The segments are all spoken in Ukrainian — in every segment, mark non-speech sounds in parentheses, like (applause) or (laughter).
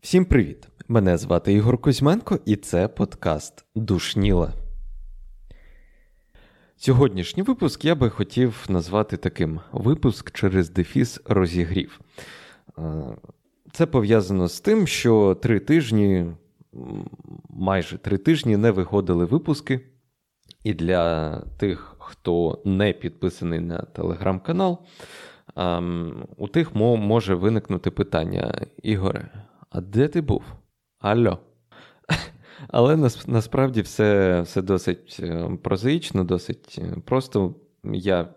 Всім привіт! Мене звати Ігор Кузьменко, і це подкаст Душніла. Сьогоднішній випуск я би хотів назвати таким: випуск через дефіс розігрів. Це пов'язано з тим, що три тижні, майже три тижні не виходили випуски. І для тих, хто не підписаний на телеграм-канал, у тих може виникнути питання: Ігоре, а де ти був? Алло? (laughs) Але насправді все все досить е, прозаїчно, досить е, просто. Я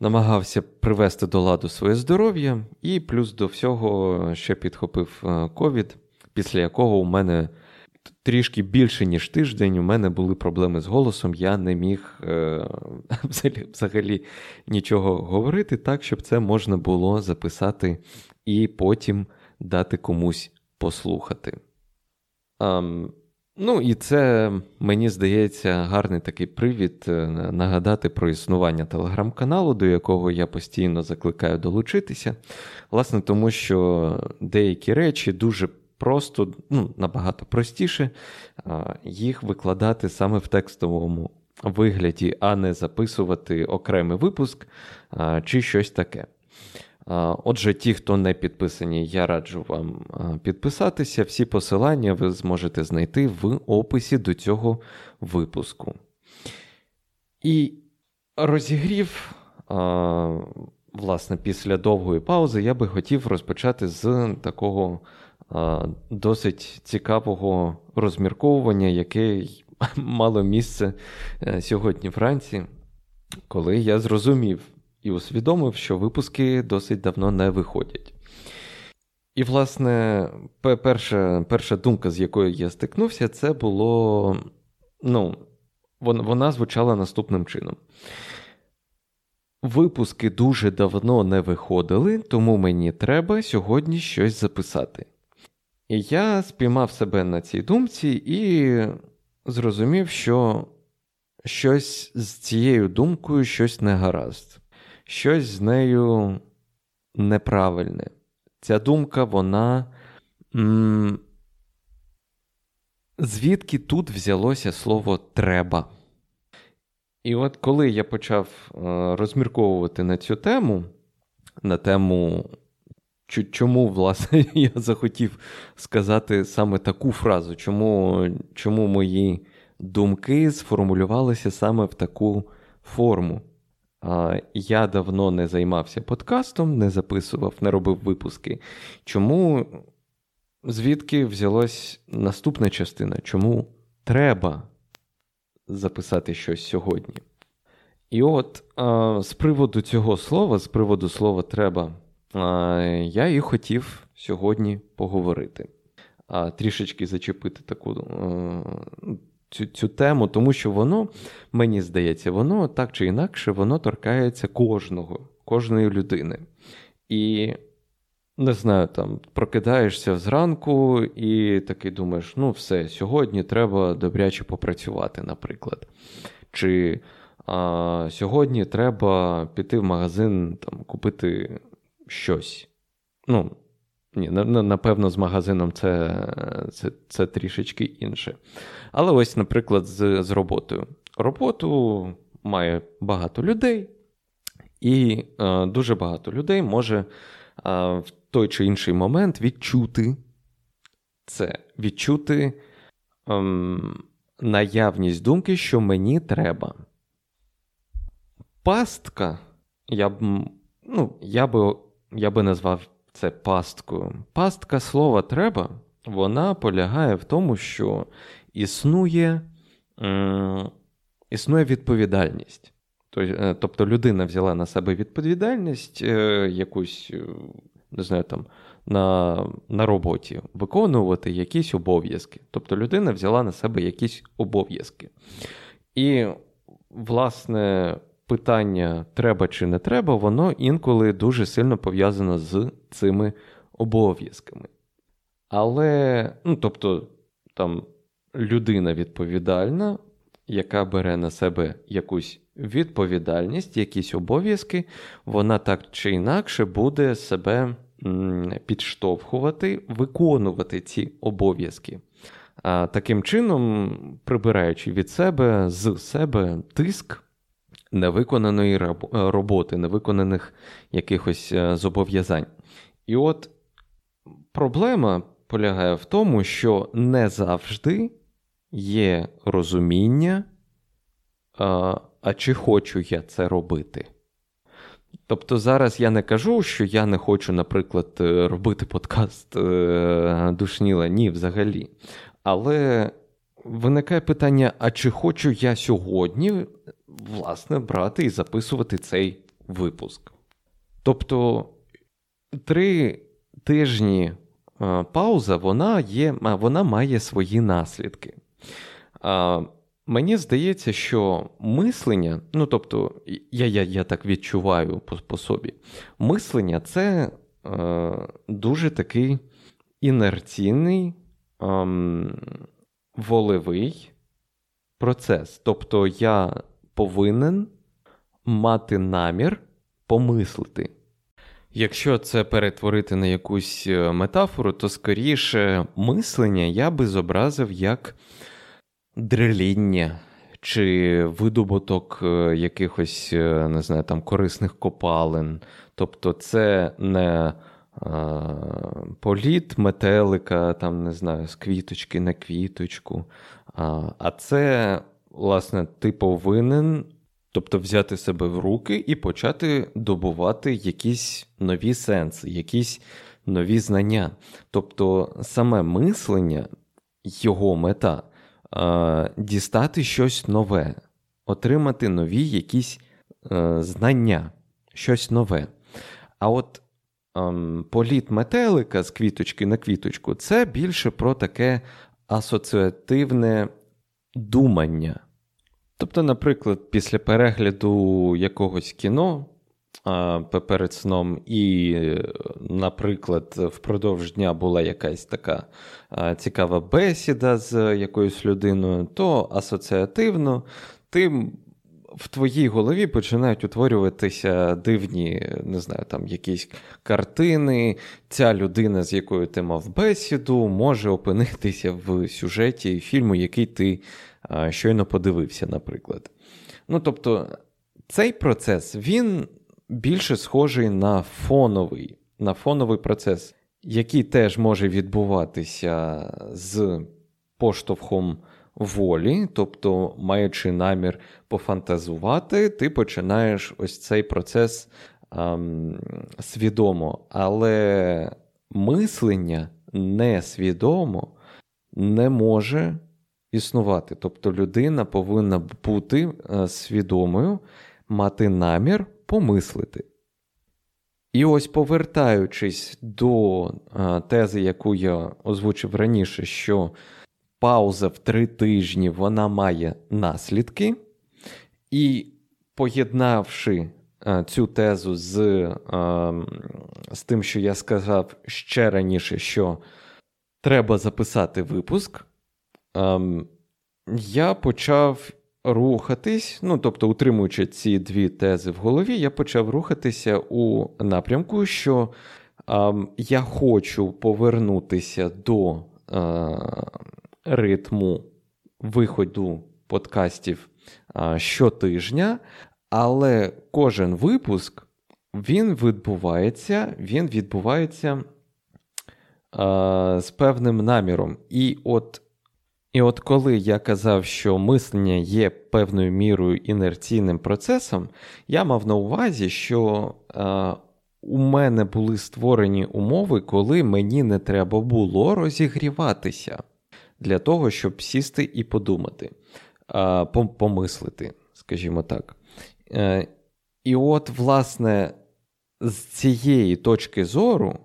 намагався привести до ладу своє здоров'я, і плюс до всього ще підхопив е, ковід, після якого у мене трішки більше, ніж тиждень, у мене були проблеми з голосом. Я не міг е, (laughs) взагалі нічого говорити так, щоб це можна було записати і потім дати комусь послухати. Um, ну, і це, мені здається, гарний такий привід е, нагадати про існування телеграм-каналу, до якого я постійно закликаю долучитися. Власне, тому що деякі речі дуже просто, ну, набагато простіше їх викладати саме в текстовому вигляді, а не записувати окремий випуск чи щось таке. Отже, ті, хто не підписані, я раджу вам підписатися. Всі посилання ви зможете знайти в описі до цього випуску. І розігрів, власне, після довгої паузи я би хотів розпочати з такого досить цікавого розмірковування, яке (laughs) мало місце е, сьогодні вранці, коли я зрозумів і усвідомив, що випуски досить давно не виходять. І, власне, перша перша думка, з якою я стикнувся, це було. Ну, вона звучала наступним чином. Випуски дуже давно не виходили, тому мені треба сьогодні щось записати. І я спіймав себе на цій думці і зрозумів, що щось з цією думкою щось не гаразд, щось з нею неправильне. Ця думка, вона. М- Звідки тут взялося слово треба? І от коли я почав е, розмірковувати на цю тему, на тему Чому, власне, (laughs) я захотів сказати саме таку фразу? Чому чому мої думки сформулювалися саме в таку форму? Я давно не займався подкастом, не записував, не робив випуски. Чому звідки взялась наступна частина? Чому треба записати щось сьогодні? І от з приводу цього слова, з приводу слова треба я і хотів сьогодні поговорити, трішечки зачепити таку е, цю цю тему, тому що воно, мені здається, воно так чи інакше воно торкається кожного, кожної людини. І не знаю, там прокидаєшся зранку і такий думаєш, ну все, сьогодні треба добряче попрацювати, наприклад. Чи а, сьогодні треба піти в магазин, там, купити щось. Ну, ні, напевно, з магазином це це, це трішечки інше. Але ось, наприклад, з, з роботою. Роботу має багато людей, і е, дуже багато людей може е, в той чи інший момент відчути це, відчути е, наявність думки, що мені треба. Пастка, я б ну, я би я би назвав це пасткою. Пастка слова треба, вона полягає в тому, що існує існує відповідальність. Е, тобто людина взяла на себе відповідальність е, якусь, е, не знаю, там, на на роботі виконувати якісь обов'язки. Тобто людина взяла на себе якісь обов'язки. І, власне, питання треба чи не треба, воно інколи дуже сильно пов'язано з цими обов'язками. Але, ну, тобто, там людина відповідальна, яка бере на себе якусь відповідальність, якісь обов'язки, вона так чи інакше буде себе підштовхувати, виконувати ці обов'язки. А Таким чином, прибираючи від себе з себе тиск невиконаної роботи, невиконаних якихось е, зобов'язань. І от проблема полягає в тому, що не завжди є розуміння, а, а чи хочу я це робити. Тобто зараз я не кажу, що я не хочу, наприклад, е, робити подкаст е, Душніла, ні, взагалі. Але виникає питання: а чи хочу я сьогодні, власне, брати і записувати цей випуск? Тобто три тижні е, пауза, вона є, вона має свої наслідки. Мені здається, що мислення, ну тобто, я я, я так відчуваю по, по собі, мислення це е, дуже такий інерційний, е, волевий процес. Тобто я повинен мати намір помислити. Якщо це перетворити на якусь е, метафору, то скоріше мислення я би зобразив як дреління чи видобуток е, якихось, е, не знаю, там корисних копалин. Тобто, це не політ метелика, там, не знаю, з квіточки на квіточку. А це, власне, ти повинен. Тобто взяти себе в руки і почати добувати якісь нові сенси, якісь нові знання. Тобто саме мислення, його мета дістати щось нове, отримати нові якісь е, знання, щось нове. А от ем, політ метелика з квіточки на квіточку це більше про таке асоціативне думання. Тобто, наприклад, після перегляду якогось кіно перед сном, і, наприклад, впродовж дня була якась така цікава бесіда з якоюсь людиною, то асоціативно ти. В твоїй голові починають утворюватися дивні, не знаю, там якісь картини. Ця людина, з якою ти мав бесіду, може опинитися в сюжеті фільму, який ти щойно подивився, наприклад. Ну, тобто, цей процес він більше схожий на фоновий, на фоновий процес, який теж може відбуватися з поштовхом волі, тобто, маючи намір пофантазувати, ти починаєш ось цей процес ем, свідомо, але мислення несвідомо не може існувати. Тобто людина повинна бути е, свідомою, мати намір помислити. І ось повертаючись до е, тези, яку я озвучив раніше, що пауза в три тижні вона має наслідки, і поєднавши е, цю тезу з, з тим, що я сказав ще раніше, що треба записати випуск. Ем, я почав рухатись, ну тобто, утримуючи ці дві тези в голові, я почав рухатися у напрямку, що ем, я хочу повернутися до е, ритму виходу подкастів е, щотижня, але кожен випуск він відбувається, він відбувається. Е, з певним наміром. І от і от коли я казав, що мислення є певною мірою інерційним процесом, я мав на увазі, що е, у мене були створені умови, коли мені не треба було розігріватися для того, щоб сісти і подумати, е, помислити, скажімо так. Е, І от, власне, з цієї точки зору,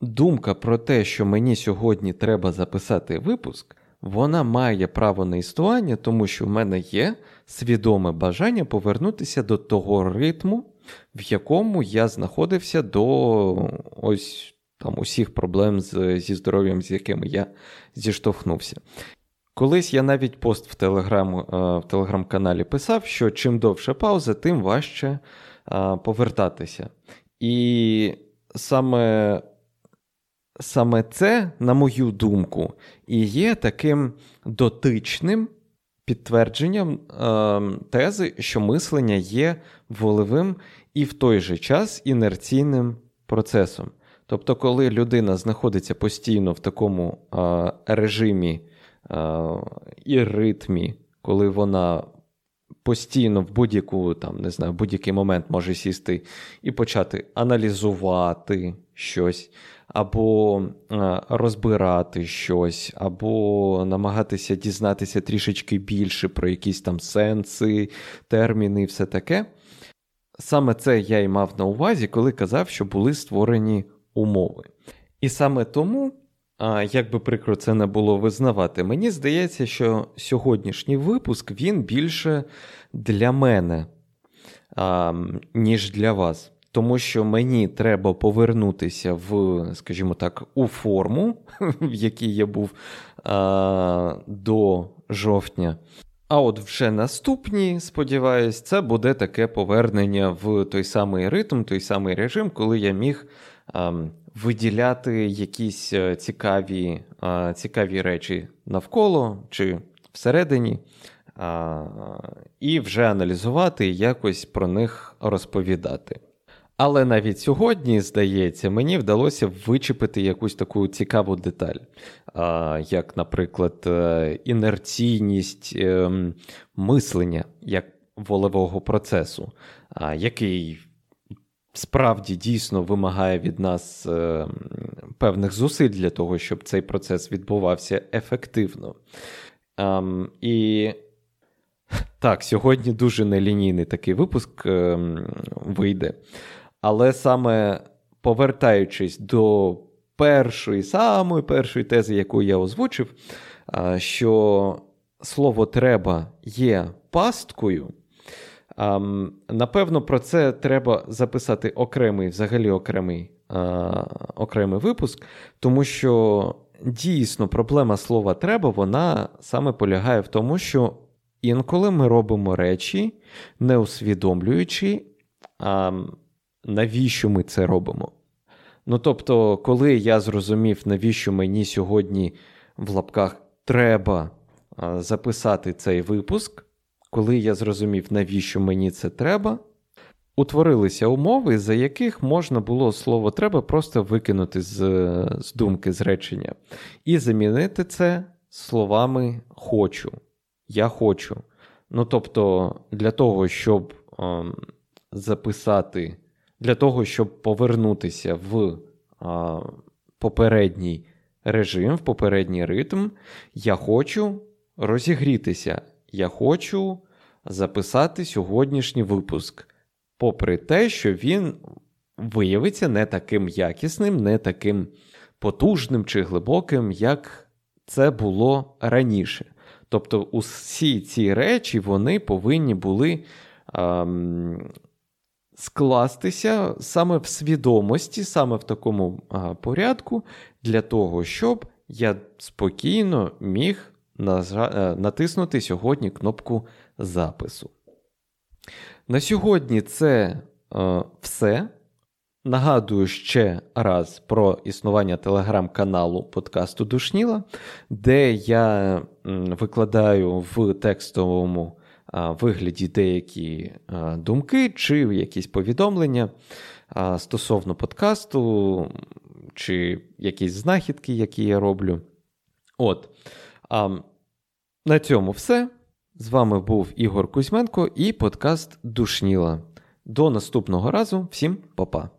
думка про те, що мені сьогодні треба записати випуск вона має право на існування, тому що в мене є свідоме бажання повернутися до того ритму, в якому я знаходився до ось там усіх проблем з, зі здоров'ям, з якими я зіштовхнувся. Колись я навіть пост в телеграм, в телеграм-каналі писав, що чим довше пауза, тим важче повертатися. І саме саме це, на мою думку, і є таким дотичним підтвердженням е, тези, що мислення є волевим і в той же час інерційним процесом. Тобто, коли людина знаходиться постійно в такому е, режимі е, і ритмі, коли вона постійно в будь-яку там, не знаю, будь-який момент може сісти і почати аналізувати щось, або е, розбирати щось, або намагатися дізнатися трішечки більше про якісь там сенси, терміни і все таке. Саме це я й мав на увазі, коли казав, що були створені умови. І саме тому, як би прикро це не було визнавати, мені здається, що сьогоднішній випуск він більше для мене, ніж для вас тому що мені треба повернутися в, скажімо так, у форму, (laughs) в якій я був а, до жовтня. А от вже наступні, сподіваюсь, це буде таке повернення в той самий ритм, той самий режим, коли я міг а, виділяти якісь е, цікаві а, цікаві речі навколо чи всередині, і вже аналізувати і якось про них розповідати. Але навіть сьогодні, здається, мені вдалося вичепити якусь таку цікаву деталь, як, наприклад, е, інерційність ем, мислення як волевого процесу, який справді дійсно вимагає від нас ем, певних зусиль для того, щоб цей процес відбувався ефективно. Ем, і так, сьогодні дуже нелінійний такий випуск вийде. Але саме повертаючись до першої, самої першої тези, яку я озвучив, що слово треба є пасткою. Напевно, про це треба записати окремий, взагалі окремий окремий випуск, тому що дійсно проблема слова треба, вона саме полягає в тому, що інколи ми робимо речі, не усвідомлюючи навіщо ми це робимо. Ну тобто, коли я зрозумів, навіщо мені сьогодні в лапках треба записати цей випуск, коли я зрозумів, навіщо мені це треба, утворилися умови, за яких можна було слово треба просто викинути з, з думки, з речення, і замінити це словами хочу. Я хочу. Ну тобто, для того, щоб ем, записати для того, щоб повернутися в а, попередній режим, в попередній ритм, я хочу розігрітися. Я хочу записати сьогоднішній випуск, попри те, що він виявиться не таким якісним, не таким потужним чи глибоким, як це було раніше. Тобто, усі ці речі вони повинні були. Ем, скластися саме в свідомості, саме в такому а, порядку, для того, щоб я спокійно міг. Е, натиснути сьогодні кнопку запису. На сьогодні це е, все. Нагадую ще раз про існування телеграм-каналу подкасту Душніла, де я викладаю в текстовому вигляді деякі думки чи якісь повідомлення стосовно подкасту, чи якісь знахідки, які я роблю. От. На цьому все. З вами був Ігор Кузьменко і подкаст Душніла. До наступного разу. Всім па-па.